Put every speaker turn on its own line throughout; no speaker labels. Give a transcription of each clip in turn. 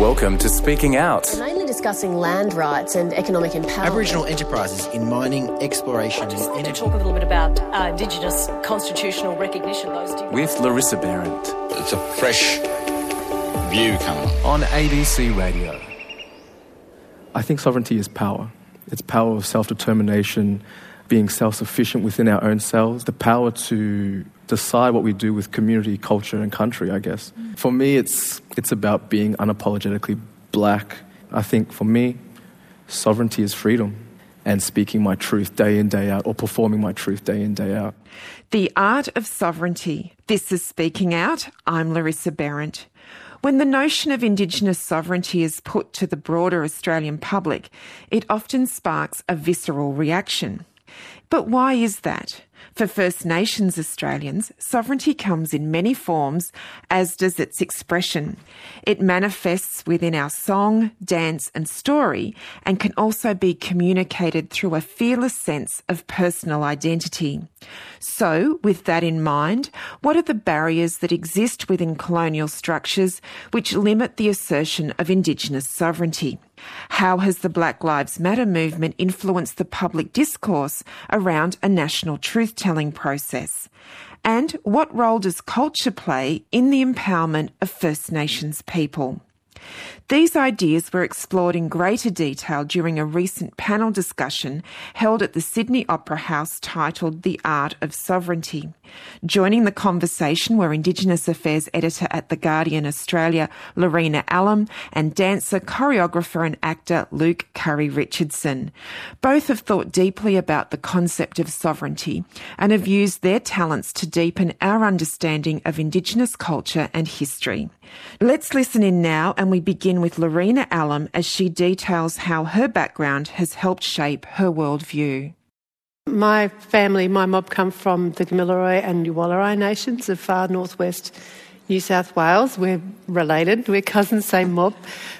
Welcome to Speaking Out.
Mainly discussing land rights and economic empowerment.
Aboriginal enterprises in mining, exploration, and
to
energy.
talk a little bit about uh, Indigenous constitutional recognition. Those two.
With Larissa Behrendt
It's a fresh view coming on.
on ABC Radio.
I think sovereignty is power. It's power of self determination, being self sufficient within our own selves, the power to decide what we do with community, culture, and country, I guess. Mm. For me, it's, it's about being unapologetically black. I think for me, sovereignty is freedom and speaking my truth day in, day out, or performing my truth day in, day out.
The Art of Sovereignty. This is Speaking Out. I'm Larissa Behrendt. When the notion of Indigenous sovereignty is put to the broader Australian public, it often sparks a visceral reaction. But why is that? For First Nations Australians, sovereignty comes in many forms, as does its expression. It manifests within our song, dance, and story, and can also be communicated through a fearless sense of personal identity. So, with that in mind, what are the barriers that exist within colonial structures which limit the assertion of Indigenous sovereignty? How has the Black Lives Matter movement influenced the public discourse around a national truth telling process? And what role does culture play in the empowerment of First Nations people? These ideas were explored in greater detail during a recent panel discussion held at the Sydney Opera House titled The Art of Sovereignty. Joining the conversation were Indigenous Affairs Editor at The Guardian Australia, Lorena Allam, and dancer, choreographer, and actor Luke Currie Richardson. Both have thought deeply about the concept of sovereignty and have used their talents to deepen our understanding of Indigenous culture and history. Let's listen in now and we begin with Lorena Allam as she details how her background has helped shape her worldview.
My family, my mob come from the Gamilaroi and Yuwaalaraay nations of far northwest New South Wales. We're related, we're cousins, same mob.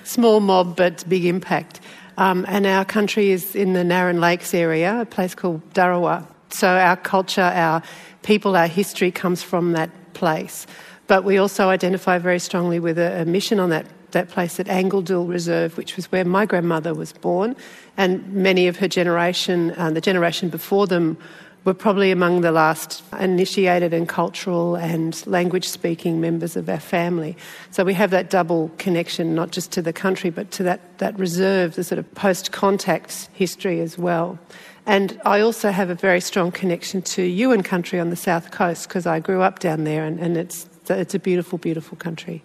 Small mob, but big impact. Um, and our country is in the Narran Lakes area, a place called Darawa. So our culture, our people, our history comes from that place. But we also identify very strongly with a, a mission on that, that place at Angledool Reserve, which was where my grandmother was born. And many of her generation, uh, the generation before them, were probably among the last initiated and cultural and language speaking members of our family. So we have that double connection, not just to the country, but to that, that reserve, the sort of post contact history as well. And I also have a very strong connection to Yuin country on the south coast because I grew up down there and, and it's, it's a beautiful, beautiful country.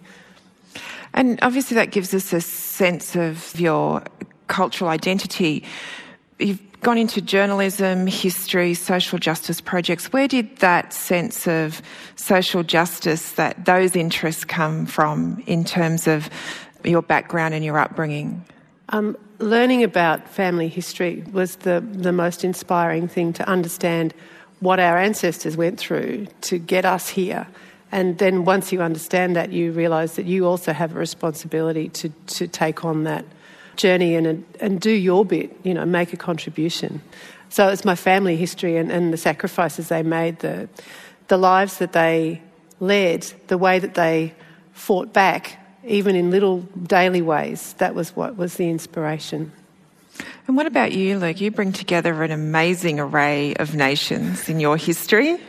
And obviously, that gives us a sense of your cultural identity. You've gone into journalism, history, social justice projects. Where did that sense of social justice, that those interests come from in terms of your background and your upbringing?
Um, learning about family history was the, the most inspiring thing to understand what our ancestors went through to get us here. And then once you understand that, you realise that you also have a responsibility to, to take on that journey and, and do your bit, you know, make a contribution. So it's my family history and, and the sacrifices they made, the, the lives that they led, the way that they fought back, even in little daily ways. That was what was the inspiration.
And what about you, Luke? You bring together an amazing array of nations in your history.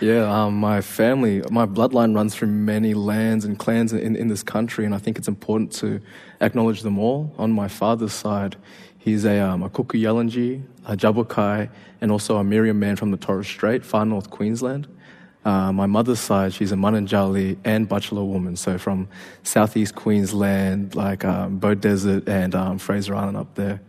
Yeah, um, my family, my bloodline runs through many lands and clans in, in this country, and I think it's important to acknowledge them all. On my father's side, he's a, um, a Kuku Yalanji, a Jabukai, and also a Meriam man from the Torres Strait, far north Queensland. Uh, my mother's side, she's a Mununjali and Butchulla woman, so from southeast Queensland, like um, Beaudesert and um, Fraser Island up there.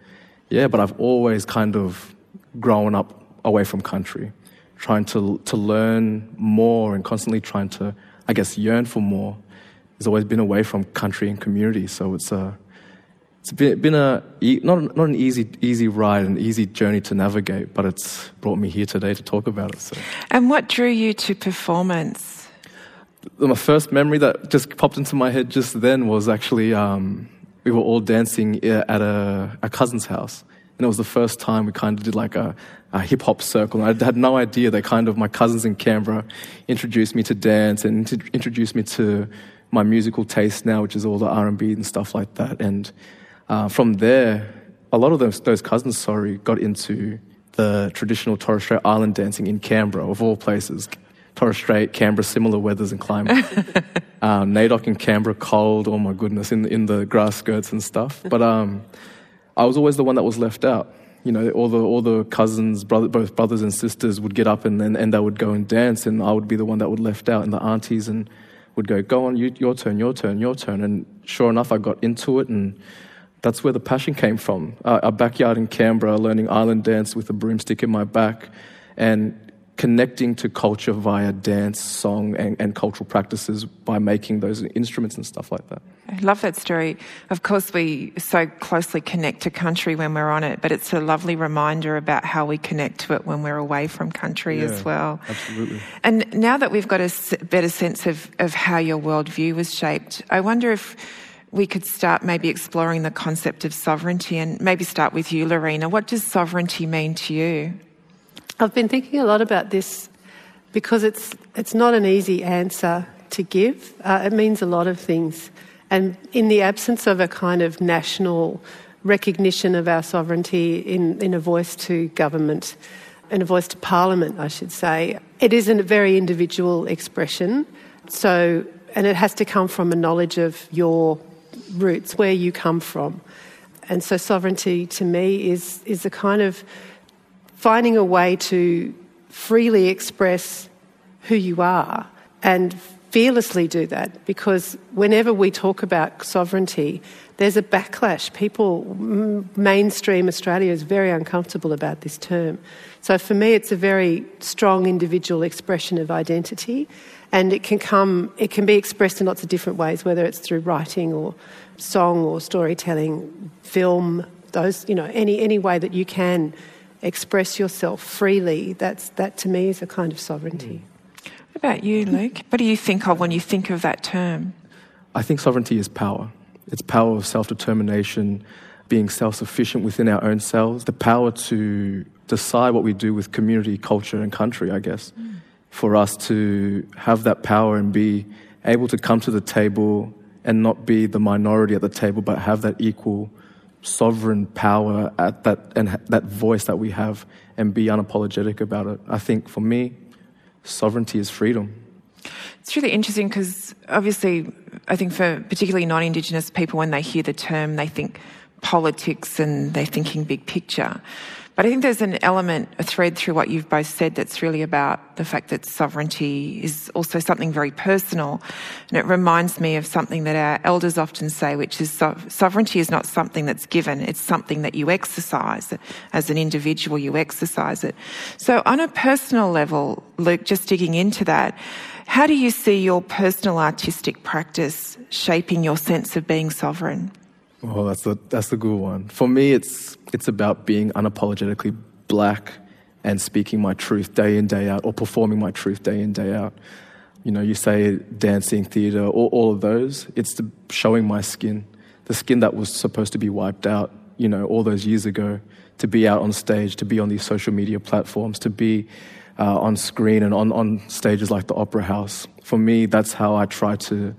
Yeah, but I've always kind of grown up away from country trying to to learn more and constantly trying to, I guess, yearn for more. Has always been away from country and community, so it's a it's been, been a not not an easy easy ride, an easy journey to navigate, but it's brought me here today to talk about it. So.
And what drew you to performance?
My first memory that just popped into my head just then was actually um, we were all dancing at a, a cousin's house, and it was the first time we kind of did like a, a hip hop circle. And I had no idea that kind of my cousins in Canberra introduced me to dance and introduced me to my musical taste now, which is all the R&B and stuff like that. And uh, from there, a lot of those, those cousins, sorry, got into the traditional Torres Strait Island dancing in Canberra, of all places. Torres Strait, Canberra, similar weathers and climate. um, NAIDOC in Canberra, cold, oh my goodness, in, in the grass skirts and stuff. But um, I was always the one that was left out. You know, all the, all the cousins, brother, both brothers and sisters would get up and, and, and they would go and dance, and I would be the one that would left out, and the aunties and would go, go on, you, your turn, your turn, your turn. And sure enough, I got into it, and that's where the passion came from. Uh, a backyard in Canberra, learning island dance with a broomstick in my back, and connecting to culture via dance, song, and, and, cultural practices by making those instruments and stuff like that.
I love that story. Of course, we so closely connect to country when we're on it, but it's a lovely reminder about how we connect to it when we're away from country
yeah,
as well.
Absolutely.
And now that we've got a better sense of, of how your worldview was shaped, I wonder if we could start maybe exploring the concept of sovereignty and maybe start with you, Lorena. What does sovereignty mean to you?
I've been thinking a lot about this because it's, it's not an easy answer to give. Uh, it means a lot of things. And in the absence of a kind of national recognition of our sovereignty in, in a voice to government, in a voice to parliament, I should say, it isn't a very individual expression. So, and it has to come from a knowledge of your roots, where you come from. And so sovereignty to me is, is a kind of finding a way to freely express who you are and fearlessly do that because whenever we talk about sovereignty, there's a backlash. People, mainstream Australia is very uncomfortable about this term. So for me, it's a very strong individual expression of identity and it can come, it can be expressed in lots of different ways, whether it's through writing or song or storytelling, film, those, you know, any, any way that you can express yourself freely, that's, that to me is a kind of sovereignty.
What about you, Luke? What do you think of when you think of that term?
I think sovereignty is power. It's power of self determination, being self sufficient within our own selves, the power to decide what we do with community, culture, and country, I guess. Mm. For us to have that power and be able to come to the table and not be the minority at the table, but have that equal sovereign power at that and that voice that we have and be unapologetic about it. I think for me, sovereignty is freedom.
It's really interesting because obviously, I think for particularly non Indigenous people, when they hear the term, they think politics and they're thinking big picture. But I think there's an element, a thread through what you've both said that's really about the fact that sovereignty is also something very personal. And it reminds me of something that our elders often say, which is so- sovereignty is not something that's given, it's something that you exercise. As an individual, you exercise it. So on a personal level, Luke, just digging into that, how do you see your personal artistic practice shaping your sense of being sovereign?
Oh, that's the that's the good one. For me, it's it's about being unapologetically black and speaking my truth day in day out, or performing my truth day in day out. You know, you say dancing, theatre, all, all of those. It's the showing my skin, the skin that was supposed to be wiped out. You know, all those years ago, to be out on stage, to be on these social media platforms, to be uh, on screen and on, on stages like the Opera House. For me, that's how I try to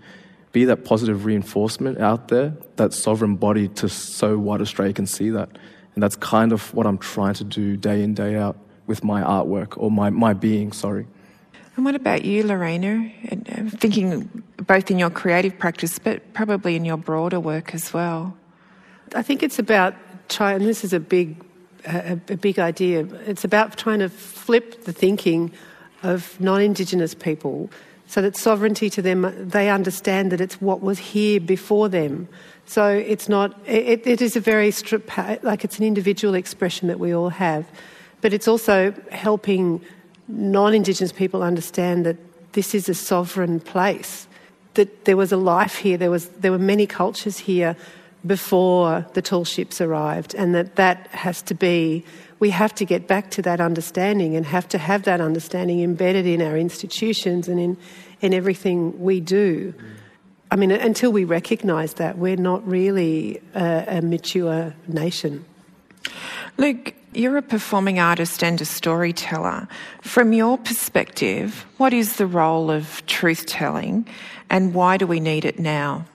be that positive reinforcement out there, that sovereign body to so wide Australia can see that. And that's kind of what I'm trying to do day in, day out with my artwork or my, my being, sorry.
And what about you, Lorena? I'm um, thinking both in your creative practice, but probably in your broader work as well.
I think it's about trying, and this is a big, a, a big idea, it's about trying to flip the thinking of non Indigenous people so that sovereignty to them, they understand that it's what was here before them. So it's not, it, it is a very, strip, like it's an individual expression that we all have, but it's also helping non Indigenous people understand that this is a sovereign place, that there was a life here, there, was, there were many cultures here before the tall ships arrived, and that that has to be we have to get back to that understanding and have to have that understanding embedded in our institutions and in, in everything we do. I mean, until we recognise that, we're not really a, a mature nation.
Luke, You're a performing artist and a storyteller. From your perspective, what is the role of truth telling and why do we need it now?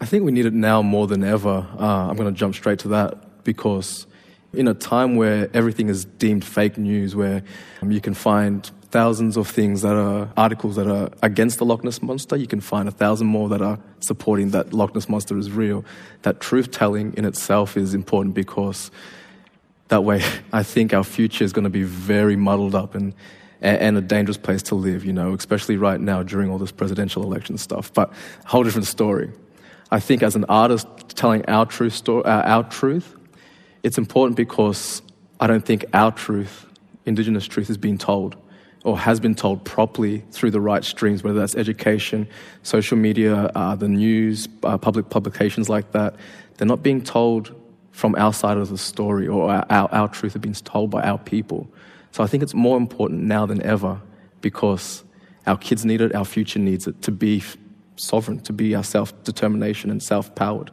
I think we need it now more than ever. Uh, I'm going to jump straight to that because in a time where everything is deemed fake news, where um, you can find thousands of things that are articles that are against the Loch Ness Monster, you can find a thousand more that are supporting that Loch Ness Monster is real. That truth telling in itself is important because that way I think our future is going to be very muddled up and, and a dangerous place to live, you know, especially right now during all this presidential election stuff. But a whole different story. I think as an artist telling our truth, story, our truth, it's important because I don't think our truth, Indigenous truth, is being told or has been told properly through the right streams, whether that's education, social media, uh, the news, uh, public publications like that. They're not being told from our side of the story or our, our, truth is being told by our people. So I think it's more important now than ever because our kids need it, our future needs it to be sovereign, to be our self determination and self powered.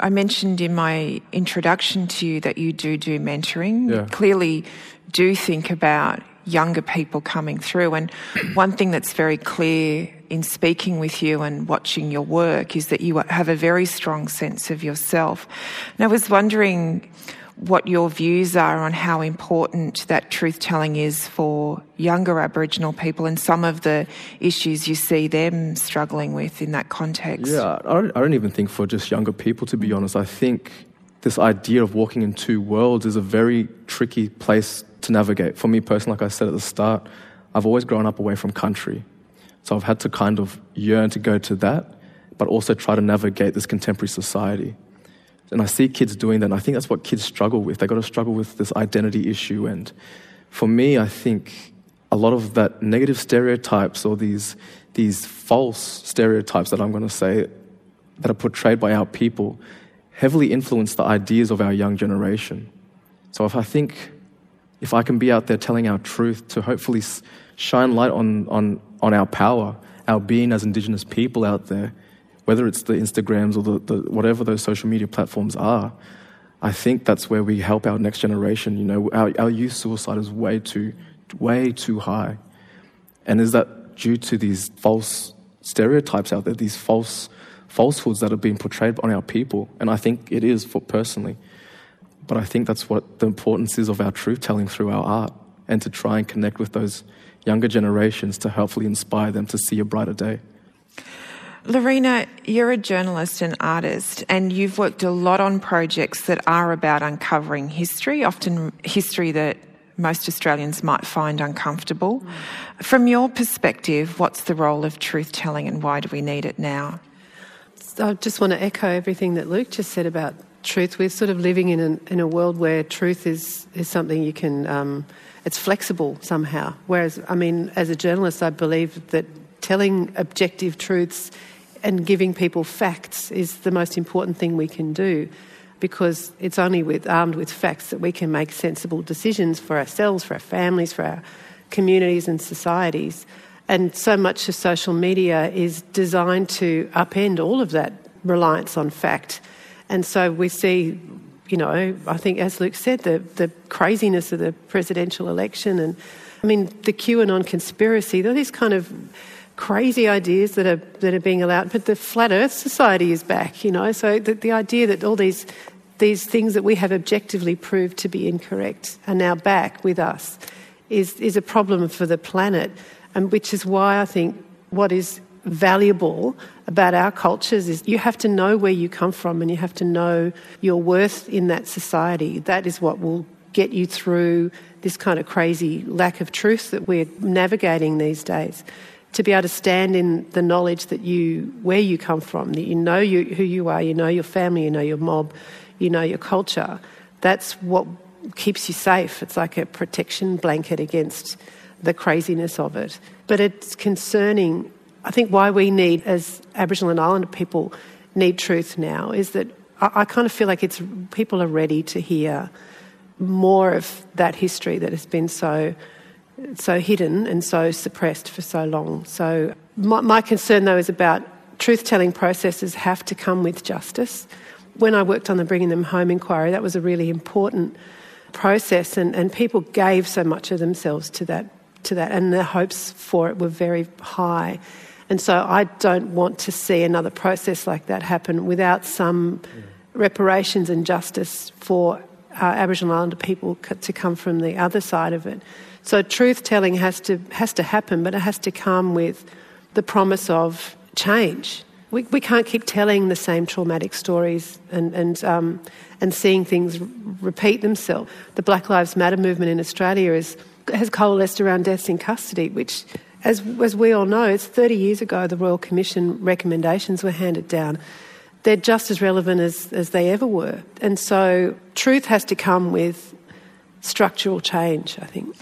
I mentioned in my introduction to you that you do do mentoring.
Yeah.
You clearly do think about younger people coming through. And one thing that's very clear in speaking with you and watching your work is that you have a very strong sense of yourself. And I was wondering what your views are on how important that truth telling is for younger Aboriginal people and some of the issues you see them struggling with in that context.
Yeah, I don't, I don't even think for just younger people, to be honest. I think this idea of walking in two worlds is a very tricky place to navigate. For me personally, like I said at the start, I've always grown up away from country. So I've had to kind of yearn to go to that, but also try to navigate this contemporary society. And I see kids doing that, and I think that's what kids struggle with. They've got to struggle with this identity issue. And for me, I think a lot of that negative stereotypes or these, these false stereotypes that I'm going to say that are portrayed by our people heavily influence the ideas of our young generation. So if I think if I can be out there telling our truth to hopefully shine light on, on, on our power, our being as Indigenous people out there, whether it's the Instagrams or the, the, whatever those social media platforms are, I think that's where we help our next generation. You know, our, our youth suicide is way too, way too high. And is that due to these false stereotypes out there, these false falsehoods that are being portrayed on our people? And I think it is for personally. But I think that's what the importance is of our truth telling through our art and to try and connect with those younger generations to hopefully inspire them to see a brighter day.
Lorena, you're a journalist and artist, and you've worked a lot on projects that are about uncovering history, often history that most Australians might find uncomfortable. From your perspective, what's the role of truth telling and why do we need it now?
I just want to echo everything that Luke just said about truth. We're sort of living in, an, in a world where truth is, is something you can, um, it's flexible somehow. Whereas, I mean, as a journalist, I believe that telling objective truths and giving people facts is the most important thing we can do because it's only with armed with facts that we can make sensible decisions for ourselves, for our families, for our communities and societies. And so much of social media is designed to upend all of that reliance on fact. And so we see, you know, I think, as Luke said, the, the craziness of the presidential election. And I mean, the QAnon conspiracy, these kind of crazy ideas that are, that are being allowed. But the Flat Earth Society is back, you know. So the, the idea that all these, these things that we have objectively proved to be incorrect are now back with us is, is a problem for the planet. And which is why I think what is valuable about our cultures is you have to know where you come from and you have to know your worth in that society. That is what will get you through this kind of crazy lack of truth that we're navigating these days. To be able to stand in the knowledge that you, where you come from, that you know you, who you are, you know your family, you know your mob, you know your culture. That's what keeps you safe. It's like a protection blanket against the craziness of it. But it's concerning I think why we need, as Aboriginal and Islander people, need truth now is that I, I kind of feel like it's people are ready to hear more of that history that has been so so hidden and so suppressed for so long. So my, my concern though is about truth-telling processes have to come with justice. When I worked on the Bringing Them Home inquiry, that was a really important process, and, and people gave so much of themselves to that, to that, and their hopes for it were very high. And so I don't want to see another process like that happen without some reparations and justice for uh, Aboriginal Islander people to come from the other side of it. So truth telling has to, has to happen, but it has to come with the promise of change. We, we can't keep telling the same traumatic stories and, and, um, and seeing things repeat themselves. The Black Lives Matter movement in Australia is, has coalesced around deaths in custody, which as, as we all know, it's 30 years ago the Royal Commission recommendations were handed down. They're just as relevant as, as they ever were. And so truth has to come with structural change, I think.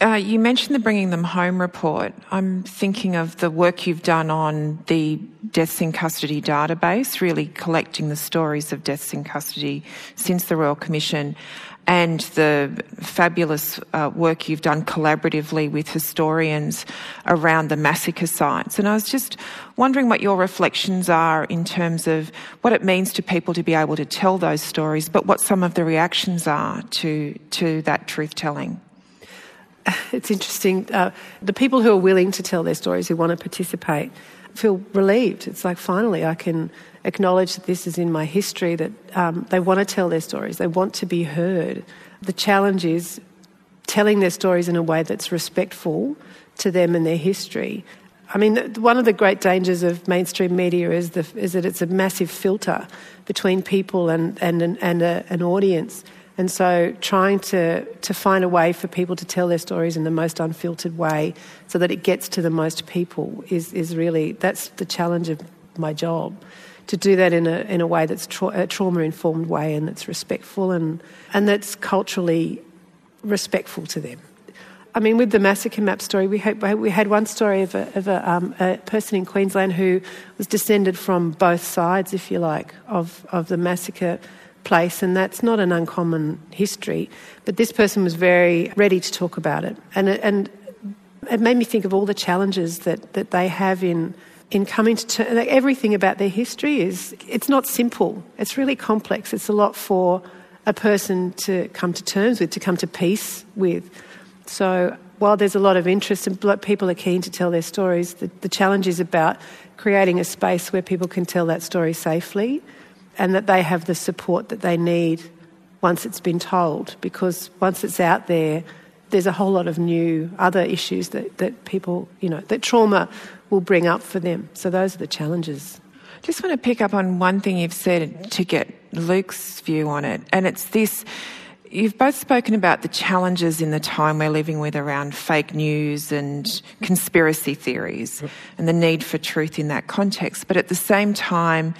Uh, you mentioned the Bringing Them Home report. I'm thinking of the work you've done on the Deaths in Custody database, really collecting the stories of deaths in custody since the Royal Commission and the fabulous uh, work you've done collaboratively with historians around the massacre sites. And I was just wondering what your reflections are in terms of what it means to people to be able to tell those stories, but what some of the reactions are to, to that truth telling.
It's interesting. Uh, the people who are willing to tell their stories, who want to participate, feel relieved. It's like finally I can acknowledge that this is in my history, that um, they want to tell their stories, they want to be heard. The challenge is telling their stories in a way that's respectful to them and their history. I mean, one of the great dangers of mainstream media is, the, is that it's a massive filter between people and, and, and a, an audience. And so, trying to, to find a way for people to tell their stories in the most unfiltered way so that it gets to the most people is, is really that's the challenge of my job to do that in a, in a way that's tra- a trauma informed way and that's respectful and, and that's culturally respectful to them. I mean, with the massacre map story, we had, we had one story of, a, of a, um, a, person in Queensland who was descended from both sides, if you like, of, of the massacre place, and that's not an uncommon history. But this person was very ready to talk about it, and it, and it made me think of all the challenges that, that they have in in coming to terms, like everything about their history is, it's not simple. It's really complex. It's a lot for a person to come to terms with, to come to peace with. So while there's a lot of interest and people are keen to tell their stories, the, the challenge is about creating a space where people can tell that story safely and that they have the support that they need once it's been told. Because once it's out there, there's a whole lot of new other issues that, that people, you know, that trauma will bring up for them. So those are the challenges.
Just want to pick up on one thing you've said to get Luke's view on it, and it's this. You've both spoken about the challenges in the time we're living with around fake news and conspiracy theories and the need for truth in that context. But at the same time,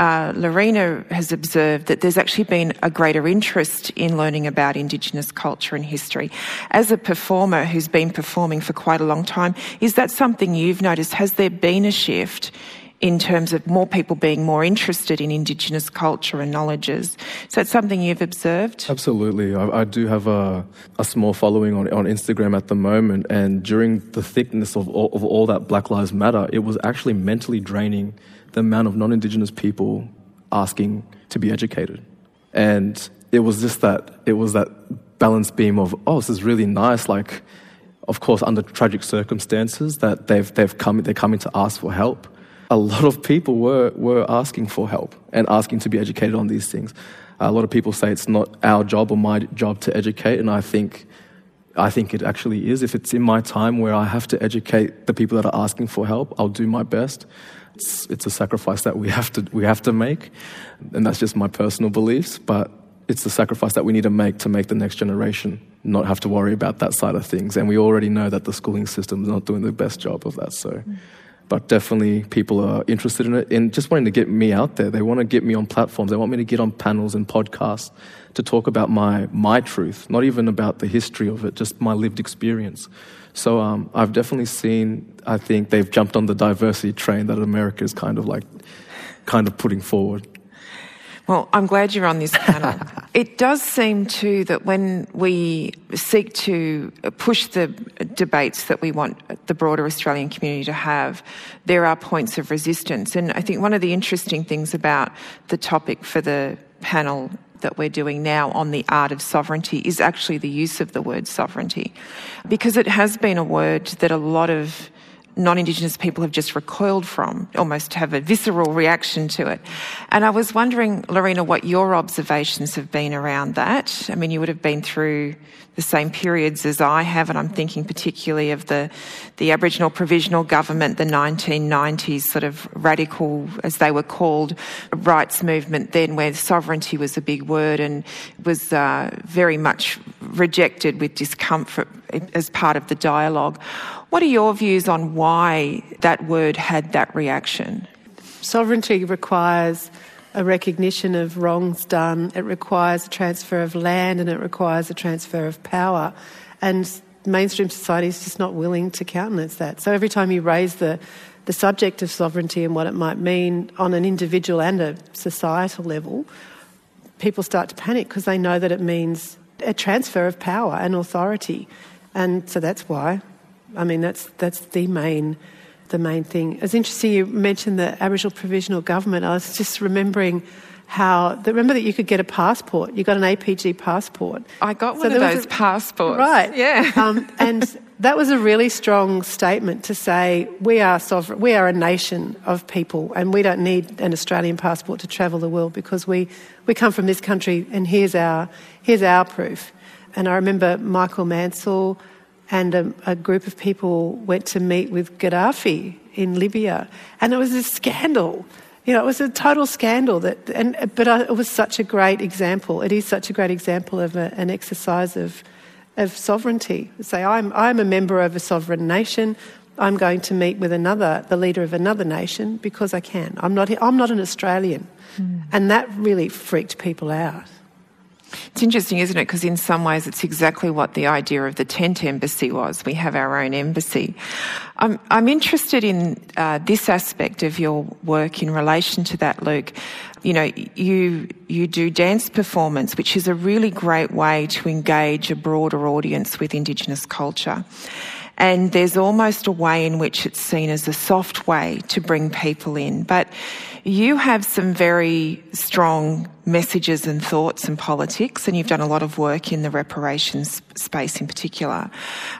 uh, Lorena has observed that there's actually been a greater interest in learning about Indigenous culture and history. As a performer who's been performing for quite a long time, is that something you've noticed? Has there been a shift in terms of more people being more interested in Indigenous culture and knowledges. Is that something you've observed?
Absolutely. I, I do have a, a, small following on, on Instagram at the moment, and during the thickness of all, of all that Black Lives Matter, it was actually mentally draining the amount of non Indigenous people asking to be educated. And it was just that, it was that balance beam of, oh, this is really nice. Like, of course, under tragic circumstances, that they've, they've come, they're coming to ask for help. A lot of people were, were asking for help and asking to be educated on these things. A lot of people say it's not our job or my job to educate, and I think, I think it actually is. If it's in my time where I have to educate the people that are asking for help, I'll do my best. It's, it's a sacrifice that we have, to, we have to make, and that's just my personal beliefs, but it's the sacrifice that we need to make to make the next generation not have to worry about that side of things. And we already know that the schooling system is not doing the best job of that. So, but definitely people are interested in it and just wanting to get me out there. They want to get me on platforms. They want me to get on panels and podcasts to talk about my my truth, not even about the history of it, just my lived experience. So um, I've definitely seen. I think they've jumped on the diversity train that America is kind of like, kind of putting forward.
Well, I'm glad you're on this panel. it does seem too that when we seek to push the debates that we want the broader Australian community to have, there are points of resistance. And I think one of the interesting things about the topic for the panel that we're doing now on the art of sovereignty is actually the use of the word sovereignty. Because it has been a word that a lot of non Indigenous people have just recoiled from, almost have a visceral reaction to it. And I was wondering, Lorena, what your observations have been around that. I mean, you would have been through the same periods as I have, and I'm thinking particularly of the, the Aboriginal Provisional Government, the 1990s sort of radical, as they were called, rights movement then, where sovereignty was a big word and was uh, very much rejected with discomfort as part of the dialogue. What are your views on why that word had that reaction?
Sovereignty requires a recognition of wrongs done, it requires a transfer of land, and it requires a transfer of power. And mainstream society is just not willing to countenance that. So every time you raise the, the subject of sovereignty and what it might mean on an individual and a societal level, people start to panic because they know that it means a transfer of power and authority. And so that's why I mean, that's, that's the main the main thing. It's interesting you mentioned the Aboriginal Provisional Government. I was just remembering how remember that you could get a passport. You got an APG passport.
I got one so of those
a,
passports.
Right.
Yeah.
Um, and that was a really strong statement to say we are sovereign. We are a nation of people, and we don't need an Australian passport to travel the world because we, we come from this country, and here's our here's our proof. And I remember Michael Mansell and a, a, group of people went to meet with Gaddafi in Libya, and it was a scandal. You know, it was a total scandal. That, and but I, it was such a great example. It is such a great example of a, an exercise of of sovereignty. Say, I'm I'm a member of a sovereign nation. I'm going to meet with another, the leader of another nation, because I can. I'm not. I'm not an Australian, mm. and that really freaked people out.
It's interesting, isn't it? Because in some ways, it's exactly what the idea of the tent embassy was. We have our own embassy. I'm, I'm interested in uh, this aspect of your work in relation to that, Luke. You know, you you do dance performance, which is a really great way to engage a broader audience with Indigenous culture. And there's almost a way in which it's seen as a soft way to bring people in. But you have some very strong messages and thoughts and politics, and you've done a lot of work in the reparations space in particular.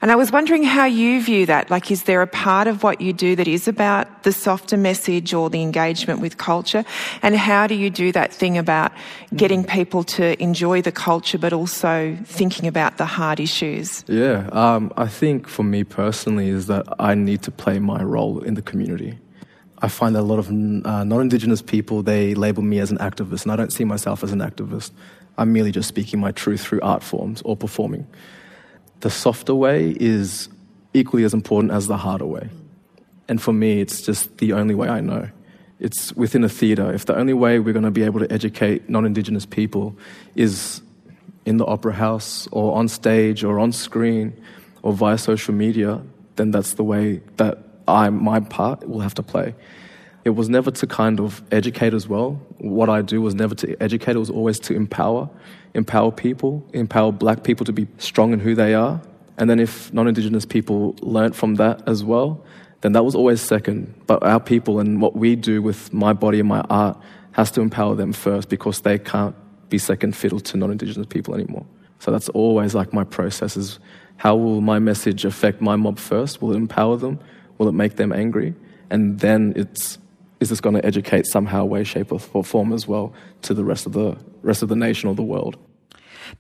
And I was wondering how you view that. Like, is there a part of what you do that is about the softer message or the engagement with culture? And how do you do that thing about getting people to enjoy the culture but also thinking about the hard issues?
Yeah, um, I think for me personally is that I need to play my role in the community. I find that a lot of uh, non-Indigenous people they label me as an activist, and I don't see myself as an activist. I'm merely just speaking my truth through art forms or performing. The softer way is equally as important as the harder way, and for me, it's just the only way I know. It's within a theatre. If the only way we're going to be able to educate non-Indigenous people is in the opera house or on stage or on screen or via social media, then that's the way that I, my part will have to play. It was never to kind of educate as well. What I do was never to educate, it was always to empower, empower people, empower black people to be strong in who they are. And then if non Indigenous people learnt from that as well, then that was always second. But our people and what we do with my body and my art has to empower them first because they can't be second fiddle to non Indigenous people anymore. So that's always like my process is how will my message affect my mob first? Will it empower them? Will it make them angry? And then it's is this going to educate somehow, way, shape, or form as well to the rest of the rest of the nation or the world?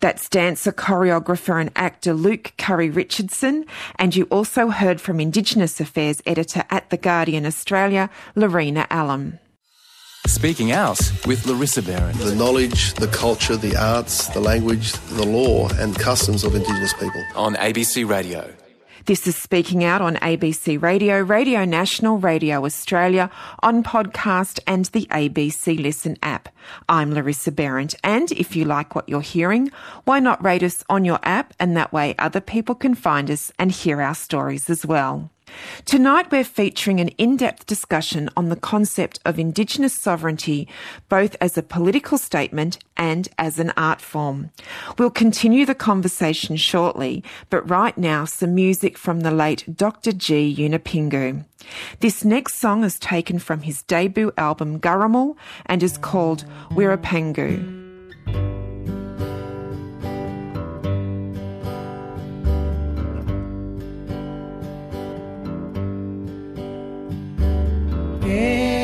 That's dancer, choreographer, and actor Luke Currie Richardson. And you also heard from Indigenous Affairs editor at The Guardian Australia, Lorena Allam.
Speaking Out with Larissa Behrendt.
The knowledge, the culture, the arts, the language, the law, and customs of Indigenous people.
On ABC Radio.
This is Speaking Out on ABC Radio, Radio National, Radio Australia, on podcast and the ABC Listen app. I'm Larissa Behrendt, and if you like what you're hearing, why not rate us on your app and that way other people can find us and hear our stories as well. Tonight, we're featuring an in depth discussion on the concept of Indigenous sovereignty, both as a political statement and as an art form. We'll continue the conversation shortly, but right now, some music from the late Dr. G. Yunupingu. This next song is taken from his debut album Gurrumul and is called Wirrapangu.
Quem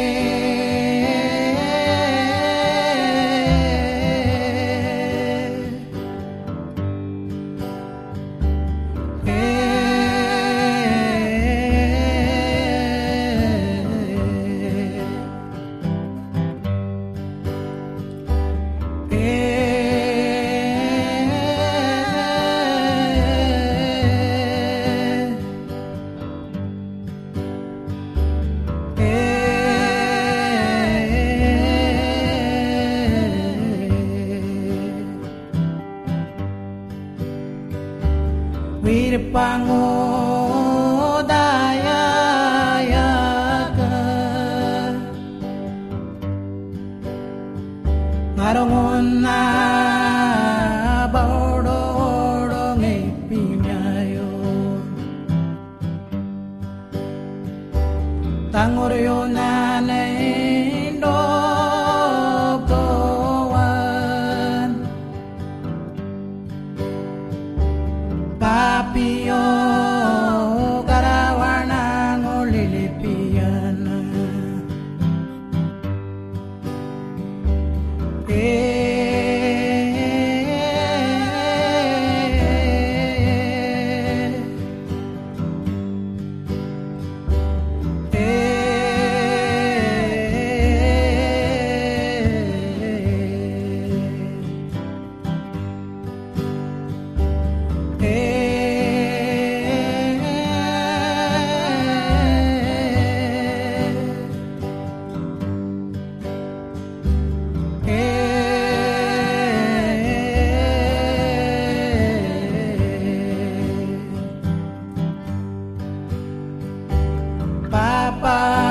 Papa,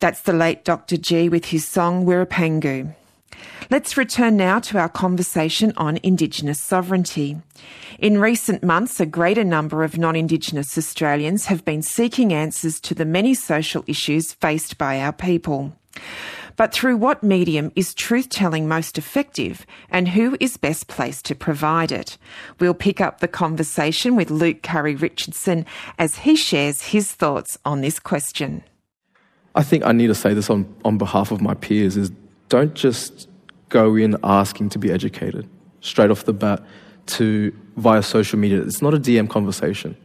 That's the late Dr. G with his song Wirapangu. Let's return now to our conversation on Indigenous sovereignty. In recent months, a greater number of non Indigenous Australians have been seeking answers to the many social issues faced by our people. But through what medium is truth telling most effective and who is best placed to provide it? We'll pick up the conversation with Luke Currie Richardson as he shares his thoughts on this question.
I think I need to say this on, on behalf of my peers is don't just go in asking to be educated straight off the bat to via social media. It's not a DM conversation.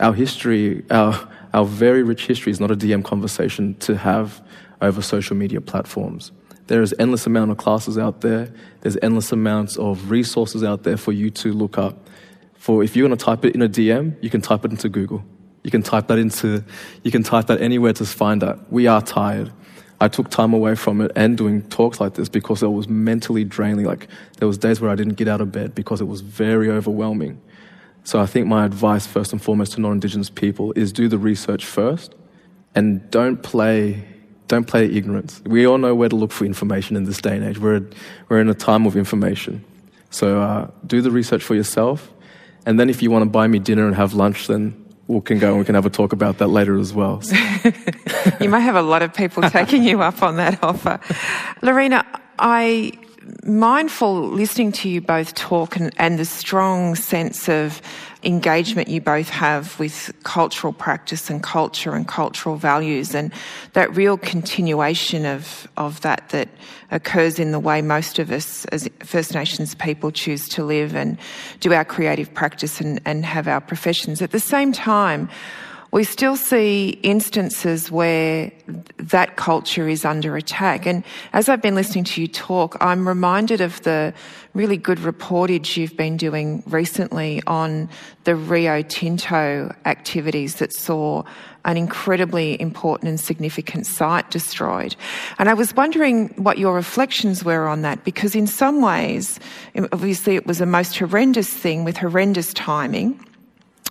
Our history, our, our very rich history is not a DM conversation to have over social media platforms. There is endless amount of classes out there. There's endless amounts of resources out there for you to look up. For if you're going to type it in a DM, you can type it into Google. You can type that into, you can type that anywhere to find that. We are tired. I took time away from it and doing talks like this because it was mentally draining. Like there was days where I didn't get out of bed because it was very overwhelming. So I think my advice, first and foremost, to non-Indigenous people is do the research first, and don't play don't play ignorance. We all know where to look for information in this day and age. We're we're in a time of information. So uh, do the research for yourself, and then if you want to buy me dinner and have lunch, then we can go and we can have a talk about that later as well.
you may have a lot of people taking you up on that offer. Lorena, I mindful listening to you both talk and, and, the strong sense of engagement you both have with cultural practice and culture and cultural values and that real continuation of, of that that occurs in the way most of us as First Nations people choose to live and do our creative practice and, and have our professions. At the same time, we still see instances where that culture is under attack. And as I've been listening to you talk, I'm reminded of the really good reportage you've been doing recently on the Rio Tinto activities that saw an incredibly important and significant site destroyed. And I was wondering what your reflections were on that, because in some ways, obviously it was a most horrendous thing with horrendous timing.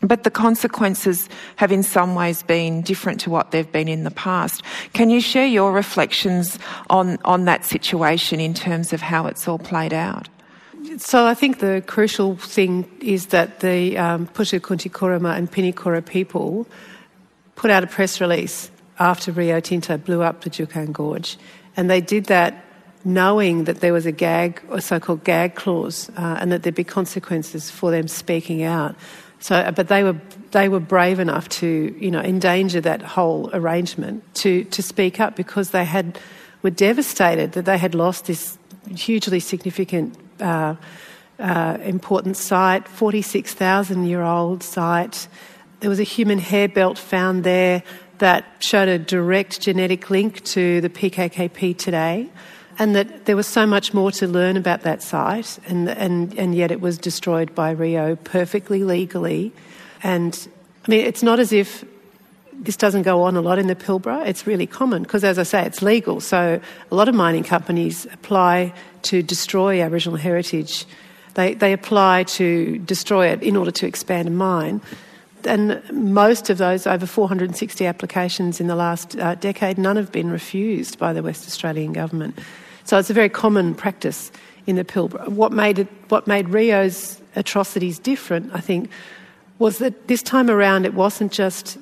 But the consequences have in some ways been different to what they've been in the past. Can you share your reflections on, on that situation in terms of how it's all played out?
So I think the crucial thing is that the um, and Pinikura people put out a press release after Rio Tinto blew up the Juukan Gorge. And they did that knowing that there was a gag, a so-called gag clause, uh, and that there'd be consequences for them speaking out. So, but they were they were brave enough to you know endanger that whole arrangement to to speak up because they had were devastated that they had lost this hugely significant. Uh, uh, important site, 46,000 year old site. There was a human hair belt found there that showed a direct genetic link to the PKKP today and that there was so much more to learn about that site, and, and, and yet it was destroyed by Rio perfectly legally. And I mean, it's not as if this doesn't go on a lot in the Pilbara. It's really common because, as I say, it's legal. So a lot of mining companies apply to destroy Aboriginal heritage. They, they apply to destroy it in order to expand a mine. And most of those, over 460 applications in the last uh, decade, none have been refused by the West Australian government. So it's a very common practice in the Pilbara. What made, it, what made Rio's atrocities different, I think, was that this time around it wasn't just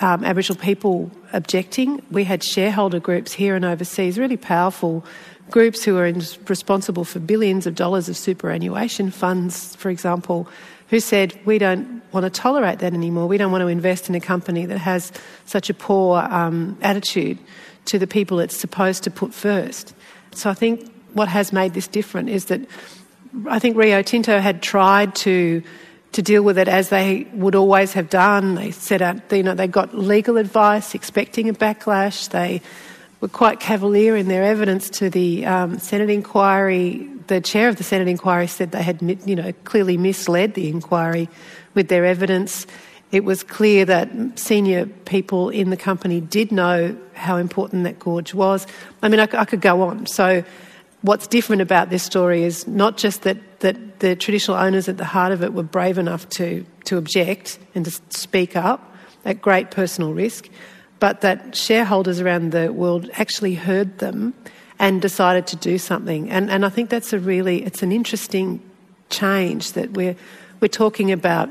um, Aboriginal people objecting. We had shareholder groups here and overseas, really powerful groups who are responsible for billions of dollars of superannuation funds, for example, who said, We don't want to tolerate that anymore. We don't want to invest in a company that has such a poor um, attitude to the people it's supposed to put first. So I think what has made this different is that I think Rio Tinto had tried to to deal with it as they would always have done. They set out, you know, they got legal advice, expecting a backlash. They were quite cavalier in their evidence to the um, Senate inquiry. The chair of the Senate inquiry said they had, you know, clearly misled the inquiry with their evidence. It was clear that senior people in the company did know how important that gorge was. I mean, I, I could go on. So, what's different about this story is not just that, that the traditional owners at the heart of it were brave enough to, to object and to speak up at great personal risk, but that shareholders around the world actually heard them and decided to do something. And, and I think that's a really, it's an interesting change that we're, we're talking about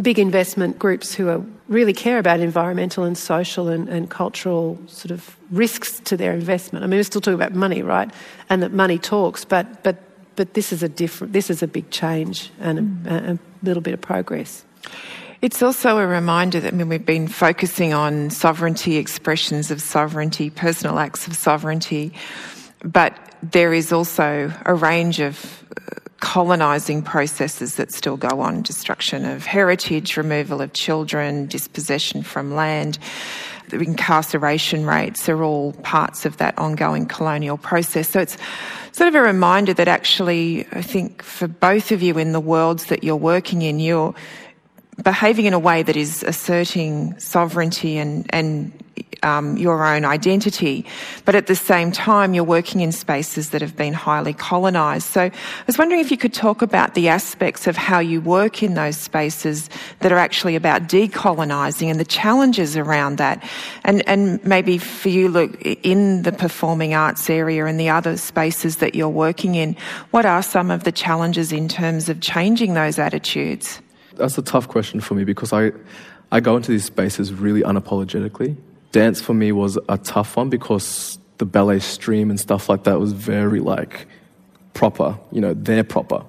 big investment groups who are, really care about environmental and social and, and, cultural sort of risks to their investment. I mean, we're still talking about money, right? And that money talks, but but but this is a different. This is a big change and a, mm. a little bit of progress.
It's also a reminder that I mean, we've been focusing on sovereignty, expressions of sovereignty, personal acts of sovereignty, but there is also a range of colonising processes that still go on destruction of heritage, removal of children, dispossession from land. The incarceration rates are all parts of that ongoing colonial process. So it's sort of a reminder that actually, I think for both of you in the worlds that you're working in, you're behaving in a way that is asserting sovereignty and, and um, your own identity, but at the same time, you're working in spaces that have been highly colonised. So I was wondering if you could talk about the aspects of how you work in those spaces that are actually about decolonising and the challenges around that. And, and maybe for you, look, in the performing arts area and the other spaces that you're working in, what are some of the challenges in terms of changing those attitudes?
That's a tough question for me because I, I go into these spaces really unapologetically dance for me was a tough one because the ballet stream and stuff like that was very like proper, you know, they're proper.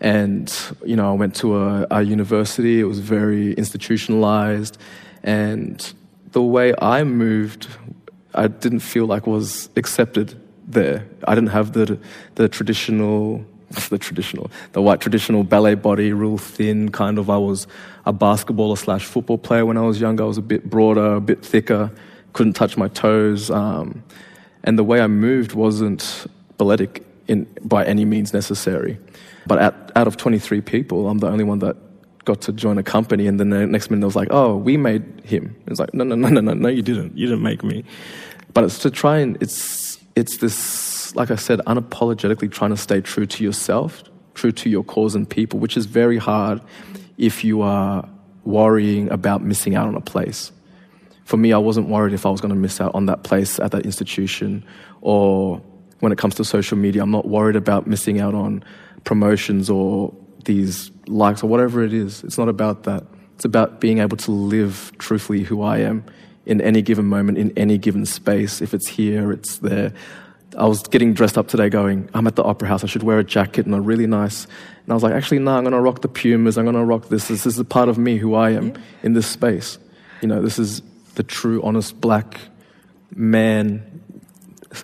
And, you know, I went to a, a university, it was very institutionalized. And the way I moved, I didn't feel like was accepted there. I didn't have the, the traditional the traditional, the white traditional ballet body, real thin, kind of. I was a basketballer slash football player when I was younger. I was a bit broader, a bit thicker, couldn't touch my toes. Um, and the way I moved wasn't balletic in, by any means necessary. But at, out of 23 people, I'm the only one that got to join a company. And then the next minute, I was like, oh, we made him. It's like, no, no, no, no, no, no, you didn't. You didn't make me. But it's to try and, it's, it's this like I said, unapologetically trying to stay true to yourself, true to your cause and people, which is very hard if you are worrying about missing out on a place. For me, I wasn't worried if I was going to miss out on that place at that institution, or when it comes to social media, I'm not worried about missing out on promotions or these likes or whatever it is. It's not about that. It's about being able to live truthfully who I am in any given moment, in any given space. If it's here, it's there. I was getting dressed up today going, I'm at the Opera House, I should wear a jacket and a really nice. And I was like, actually, no, I'm going to rock the Pumas, I'm going to rock this. This is a part of me, who I am in this space. You know, this is the true, honest black man,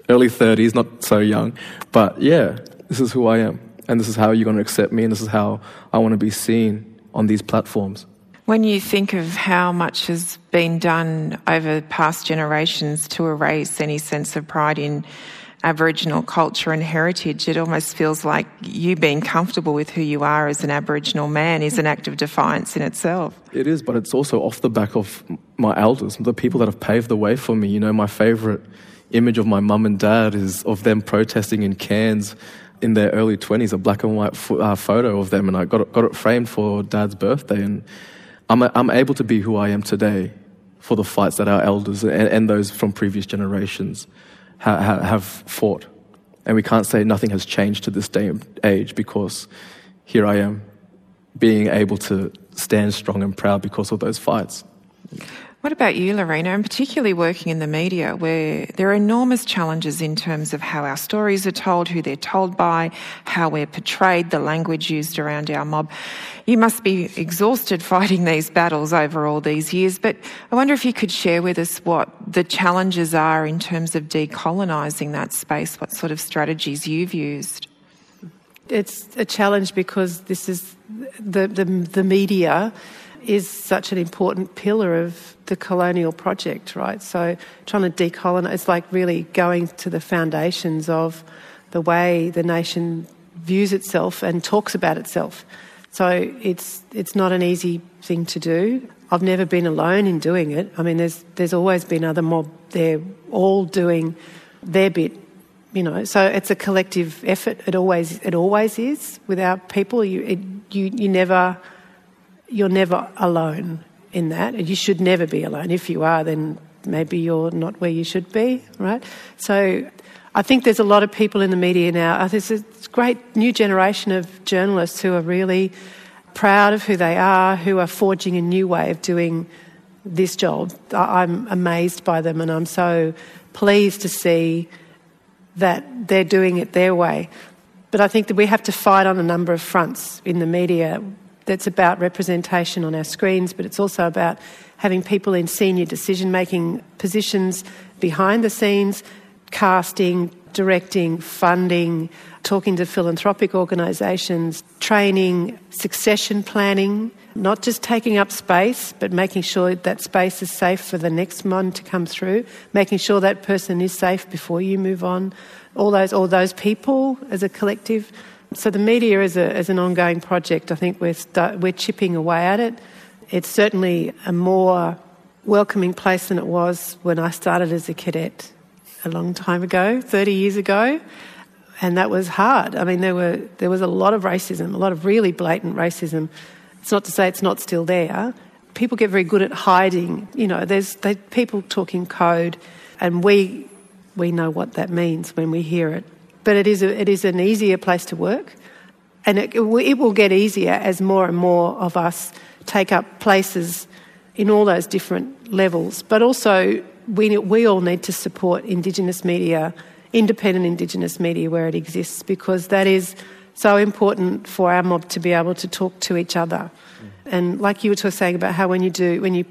early 30s, not so young. But yeah, this is who I am. And this is how you're going to accept me, and this is how I want to be seen on these platforms.
When you think of how much has been done over past generations to erase any sense of pride in Aboriginal culture and heritage, it almost feels like you being comfortable with who you are as an Aboriginal man is an act of defiance in itself.
It is, but it's also off the back of my elders, the people that have paved the way for me. You know, my favourite image of my mum and dad is of them protesting in Cairns in their early 20s, a black and white fo- uh, photo of them, and I got it, got it framed for dad's birthday. And I'm, a, I'm able to be who I am today for the fights that our elders and, and those from previous generations ha- have fought. And we can't say nothing has changed to this day and age because here I am being able to stand strong and proud because of those fights.
What about you, Lorena, and particularly working in the media where there are enormous challenges in terms of how our stories are told, who they're told by, how we're portrayed, the language used around our mob. You must be exhausted fighting these battles over all these years, but I wonder if you could share with us what the challenges are in terms of decolonising that space, what sort of strategies you've used.
It's a challenge because this is the, the, the media is such an important pillar of the colonial project, right? So trying to decolonize, it's like really going to the foundations of the way the nation views itself and talks about itself. So it's it's not an easy thing to do. I've never been alone in doing it. I mean, there's there's always been other mob. They're all doing their bit, you know. So it's a collective effort. It always it always is. Without people, you it, you you never you're never alone in that. and You should never be alone. If you are, then maybe you're not where you should be, right? So I think there's a lot of people in the media now. There's a great new generation of journalists who are really proud of who they are, who are forging a new way of doing this job. I'm amazed by them and I'm so pleased to see that they're doing it their way. But I think that we have to fight on a number of fronts in the media that's about representation on our screens, but it's also about having people in senior decision making positions behind the scenes, casting, directing, funding, talking to philanthropic organisations, training, succession planning, not just taking up space, but making sure that space is safe for the next one to come through, making sure that person is safe before you move on. All those, all those people as a collective so the media is, a, is an ongoing project. I think we're, we're chipping away at it. It's certainly a more welcoming place than it was when I started as a cadet a long time ago, 30 years ago. And that was hard. I mean, there, were, there was a lot of racism, a lot of really blatant racism. It's not to say it's not still there. People get very good at hiding. You know, there's they, people talking code, and we, we know what that means when we hear it. But it is, a, it is an easier place to work. And it, it will get easier as more and more of us take up places in all those different levels. But also, we, we all need to support Indigenous media, independent Indigenous media where it exists, because that is so important for our mob to be able to talk to each other. Mm. And like you were saying about how when you do, when you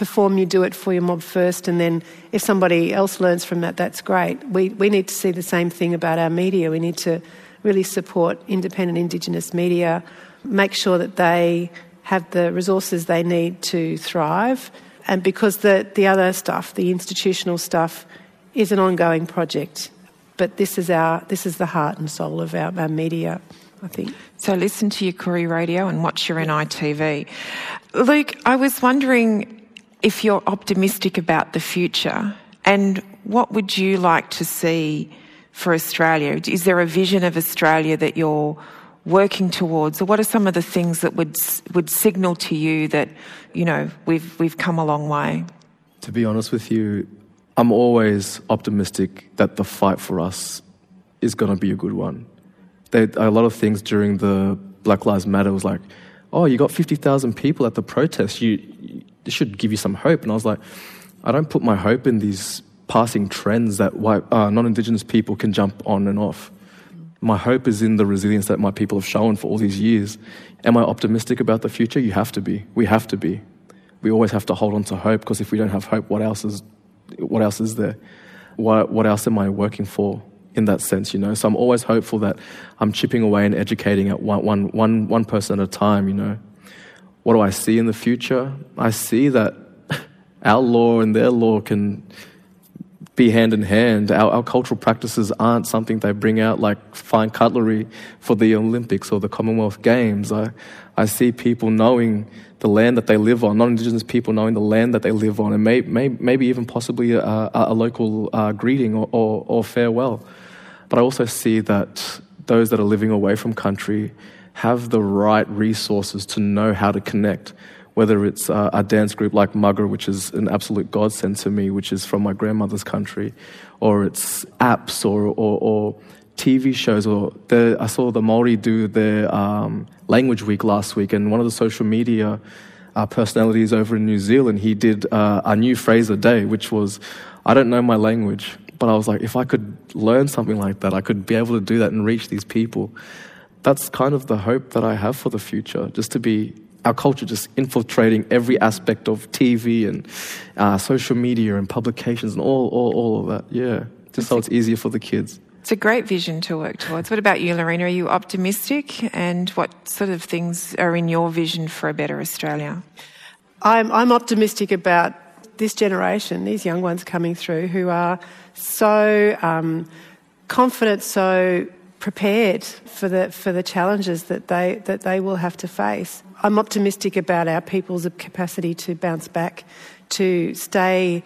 perform, you do it for your mob first, and then if somebody else learns from that, that's great. We, we need to see the same thing about our media. We need to really support independent Indigenous media, make sure that they have the resources they need to thrive. And because the, the other stuff, the institutional stuff, is an ongoing project. But this is, our, this is the heart and soul of our, our media, I think.
So listen to your Koori radio and watch your NITV. Luke, I was wondering if you're optimistic about the future and what would you like to see for Australia? Is there a vision of Australia that you're working towards, or what are some of the things that would would signal to you that you know we've we've come a long way?
To be honest with you, I'm always optimistic that the fight for us is going to be a good one. They, a lot of things during the Black Lives Matter was like, "Oh, you got fifty thousand people at the protest. You, you should give you some hope." And I was like, I don't put my hope in these passing trends that white, uh, non-Indigenous people can jump on and off. My hope is in the resilience that my people have shown for all these years. Am I optimistic about the future? You have to be. We have to be. We always have to hold on to hope because if we don't have hope, what else is, what else is there? What, what else am I working for in that sense, you know? So I'm always hopeful that I'm chipping away and educating at one, one, one, one person at a time, you know? What do I see in the future? I see that our law and their law can be hand in hand. Our, our, cultural practices aren't something they bring out like fine cutlery for the Olympics or the Commonwealth Games. I, I see people knowing the land that they live on, non Indigenous people knowing the land that they live on, and may, may, maybe even possibly a, a, local uh, greeting or, or, or farewell. But I also see that those that are living away from country have the right resources to know how to connect whether it's uh, a dance group like Mugger, which is an absolute godsend to me, which is from my grandmother's country, or it's apps or, or, or TV shows. Or the, I saw the Maori do their um, language week last week, and one of the social media uh, personalities over in New Zealand, he did uh, a new phrase a day, which was, "I don't know my language." But I was like, if I could learn something like that, I could be able to do that and reach these people. That's kind of the hope that I have for the future, just to be our culture just infiltrating every aspect of TV and uh, social media and publications and all, all, all of that. Yeah, just so it's easier for the kids.
It's a great vision to work towards. What about you, Lorena? Are you optimistic? And what sort of things are in your vision for a better Australia?
I'm, I'm optimistic about this generation, these young ones coming through who are so um, confident, so prepared for the, for the challenges that they, that they will have to face. I'm optimistic about our people's capacity to bounce back, to stay,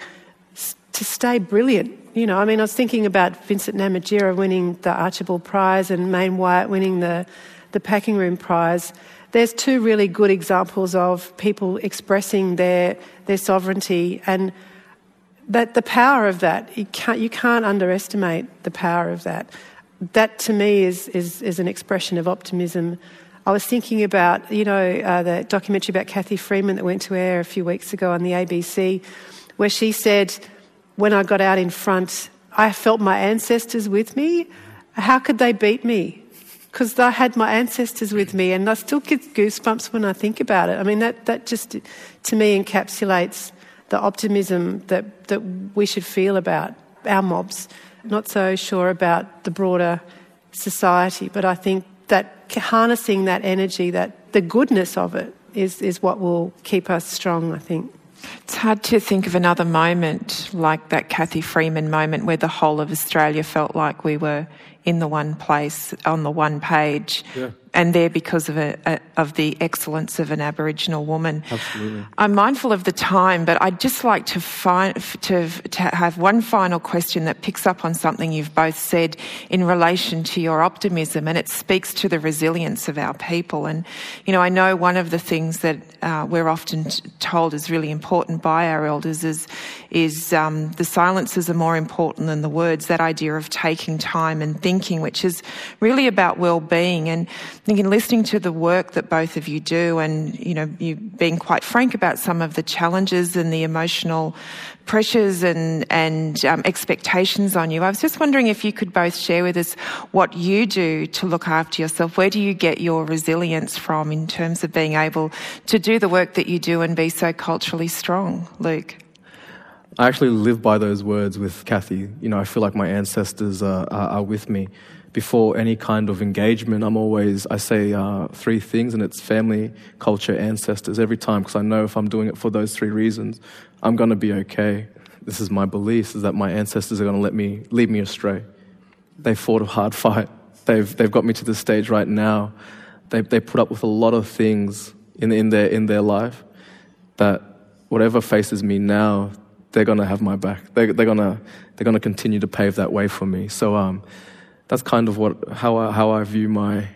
to stay brilliant. You know, I mean, I was thinking about Vincent Namatjira winning the Archibald Prize and Meyne Wyatt winning the, the Packing Room Prize. There's two really good examples of people expressing their, their sovereignty and that the power of that, you can't, you can't underestimate the power of that. That to me is, is, is an expression of optimism I was thinking about, you know, uh, the documentary about Cathy Freeman that went to air a few weeks ago on the ABC, where she said, when I got out in front, I felt my ancestors with me. How could they beat me? Because I had my ancestors with me, and I still get goosebumps when I think about it. I mean, that, that just, to me, encapsulates the optimism that, that we should feel about our mobs. Not so sure about the broader society, but I think that harnessing that energy, that the goodness of it, is, is what will keep us strong, I think.
It's hard to think of another moment like that Cathy Freeman moment where the whole of Australia felt like we were in the one place, on the one page.
Yeah.
And they're because of a, a, of the excellence of an Aboriginal woman.
Absolutely.
I'm mindful of the time, but I'd just like to find to to have one final question that picks up on something you've both said in relation to your optimism, and it speaks to the resilience of our people. And you know, I know one of the things that uh, we're often told is really important by our elders is is um, the silences are more important than the words. That idea of taking time and thinking, which is really about well-being. And I think in listening to the work that both of you do, and you know, you being quite frank about some of the challenges and the emotional pressures and and um, expectations on you. I was just wondering if you could both share with us what you do to look after yourself. Where do you get your resilience from in terms of being able to do the work that you do and be so culturally strong, Luke?
I actually live by those words with Cathy. You know, I feel like my ancestors are, are, are with me. Before any kind of engagement, I'm always, I say uh, three things, and it's family, culture, ancestors every time, because I know if I'm doing it for those three reasons, I'm going to be okay. This is my belief, is that my ancestors are going to let me, lead me astray. They fought a hard fight. They've, they've got me to this stage right now. They, they put up with a lot of things in, in, their, in their life that whatever faces me now, they're going to have my back. They're, they're going to they're to continue to pave that way for me. So um, that's kind of what how I, how I view my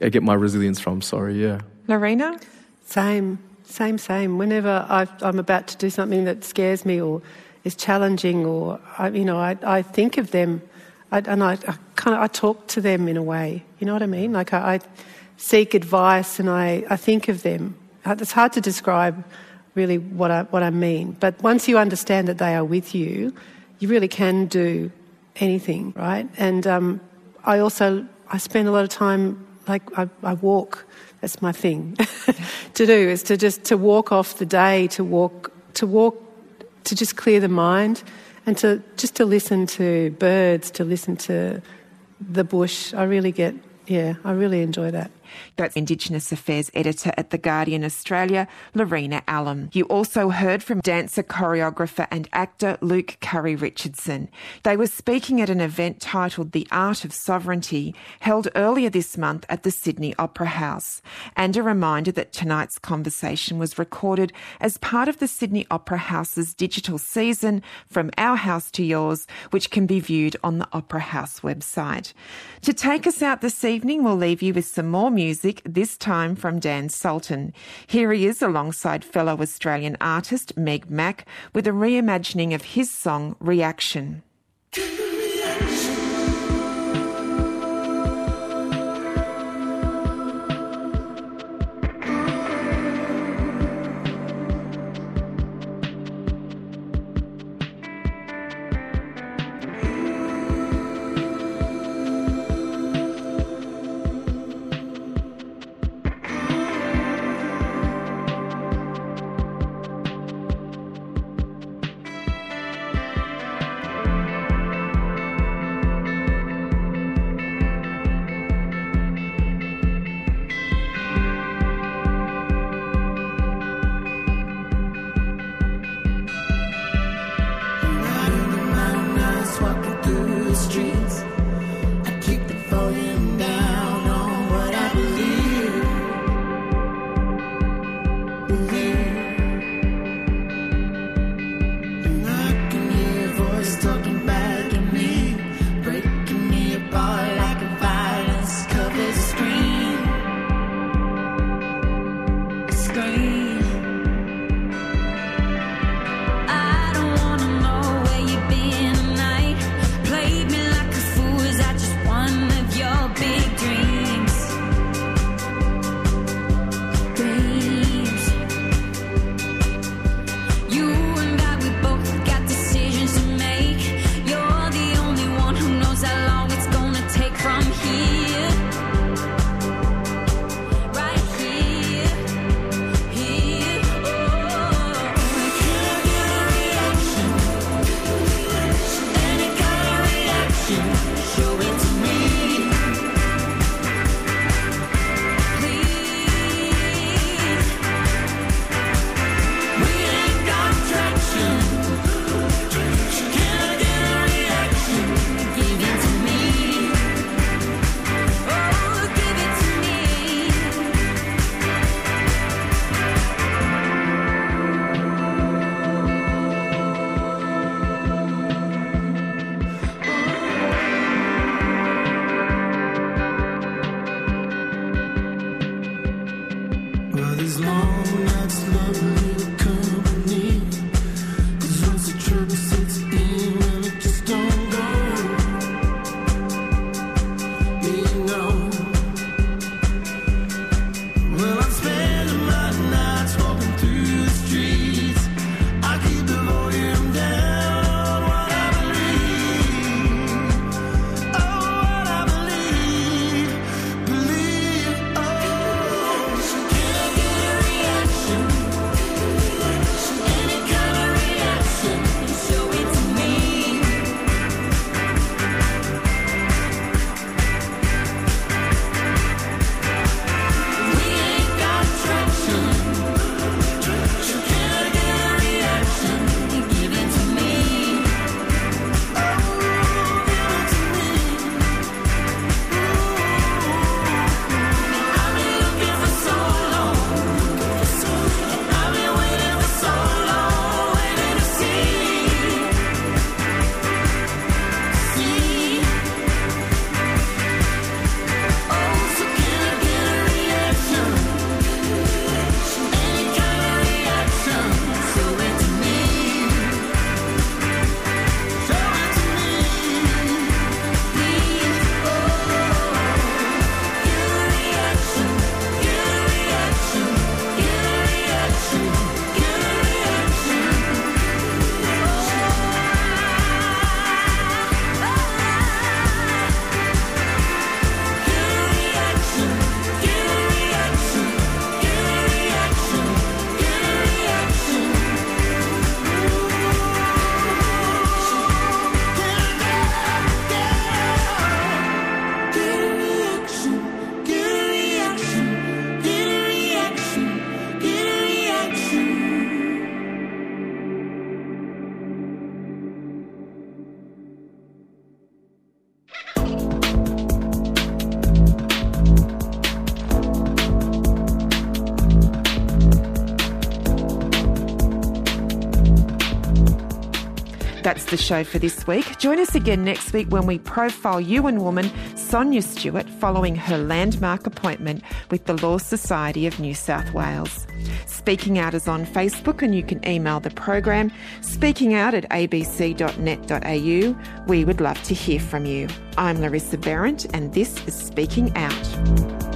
I get my resilience from. Sorry, yeah.
Lorena,
same, same, same. Whenever i am about to do something that scares me or is challenging, or I, you know, I, I think of them, I, and I, I kind of I talk to them in a way. You know what I mean? Like I, I seek advice, and I, I think of them. It's hard to describe really what I, what I mean. But once you understand that they are with you, you really can do anything, right? And um, I also I spend a lot of time like I, I walk. That's my thing to do is to just to walk off the day, to walk to walk to just clear the mind, and to just to listen to birds, to listen to the bush. I really get yeah, I really enjoy that.
That's Indigenous Affairs Editor at The Guardian Australia, Lorena Allam. You also heard from dancer, choreographer, and actor Luke Currie Richardson. They were speaking at an event titled The Art of Sovereignty, held earlier this month at the Sydney Opera House. And a reminder that tonight's conversation was recorded as part of the Sydney Opera House's digital season, From Our House to Yours, which can be viewed on the Opera House website. To take us out this evening, we'll leave you with some more music, this time from Dan Sultan. Here he is alongside fellow Australian artist Meg Mac with a reimagining of his song Reaction. Show for this week. Join us again next week when we profile Yuin woman Sonia Stewart following her landmark appointment with the Law Society of New South Wales. Speaking Out is on Facebook and you can email the program speakingout at abc.net.au. We would love to hear from you. I'm Larissa Behrendt and this is Speaking Out.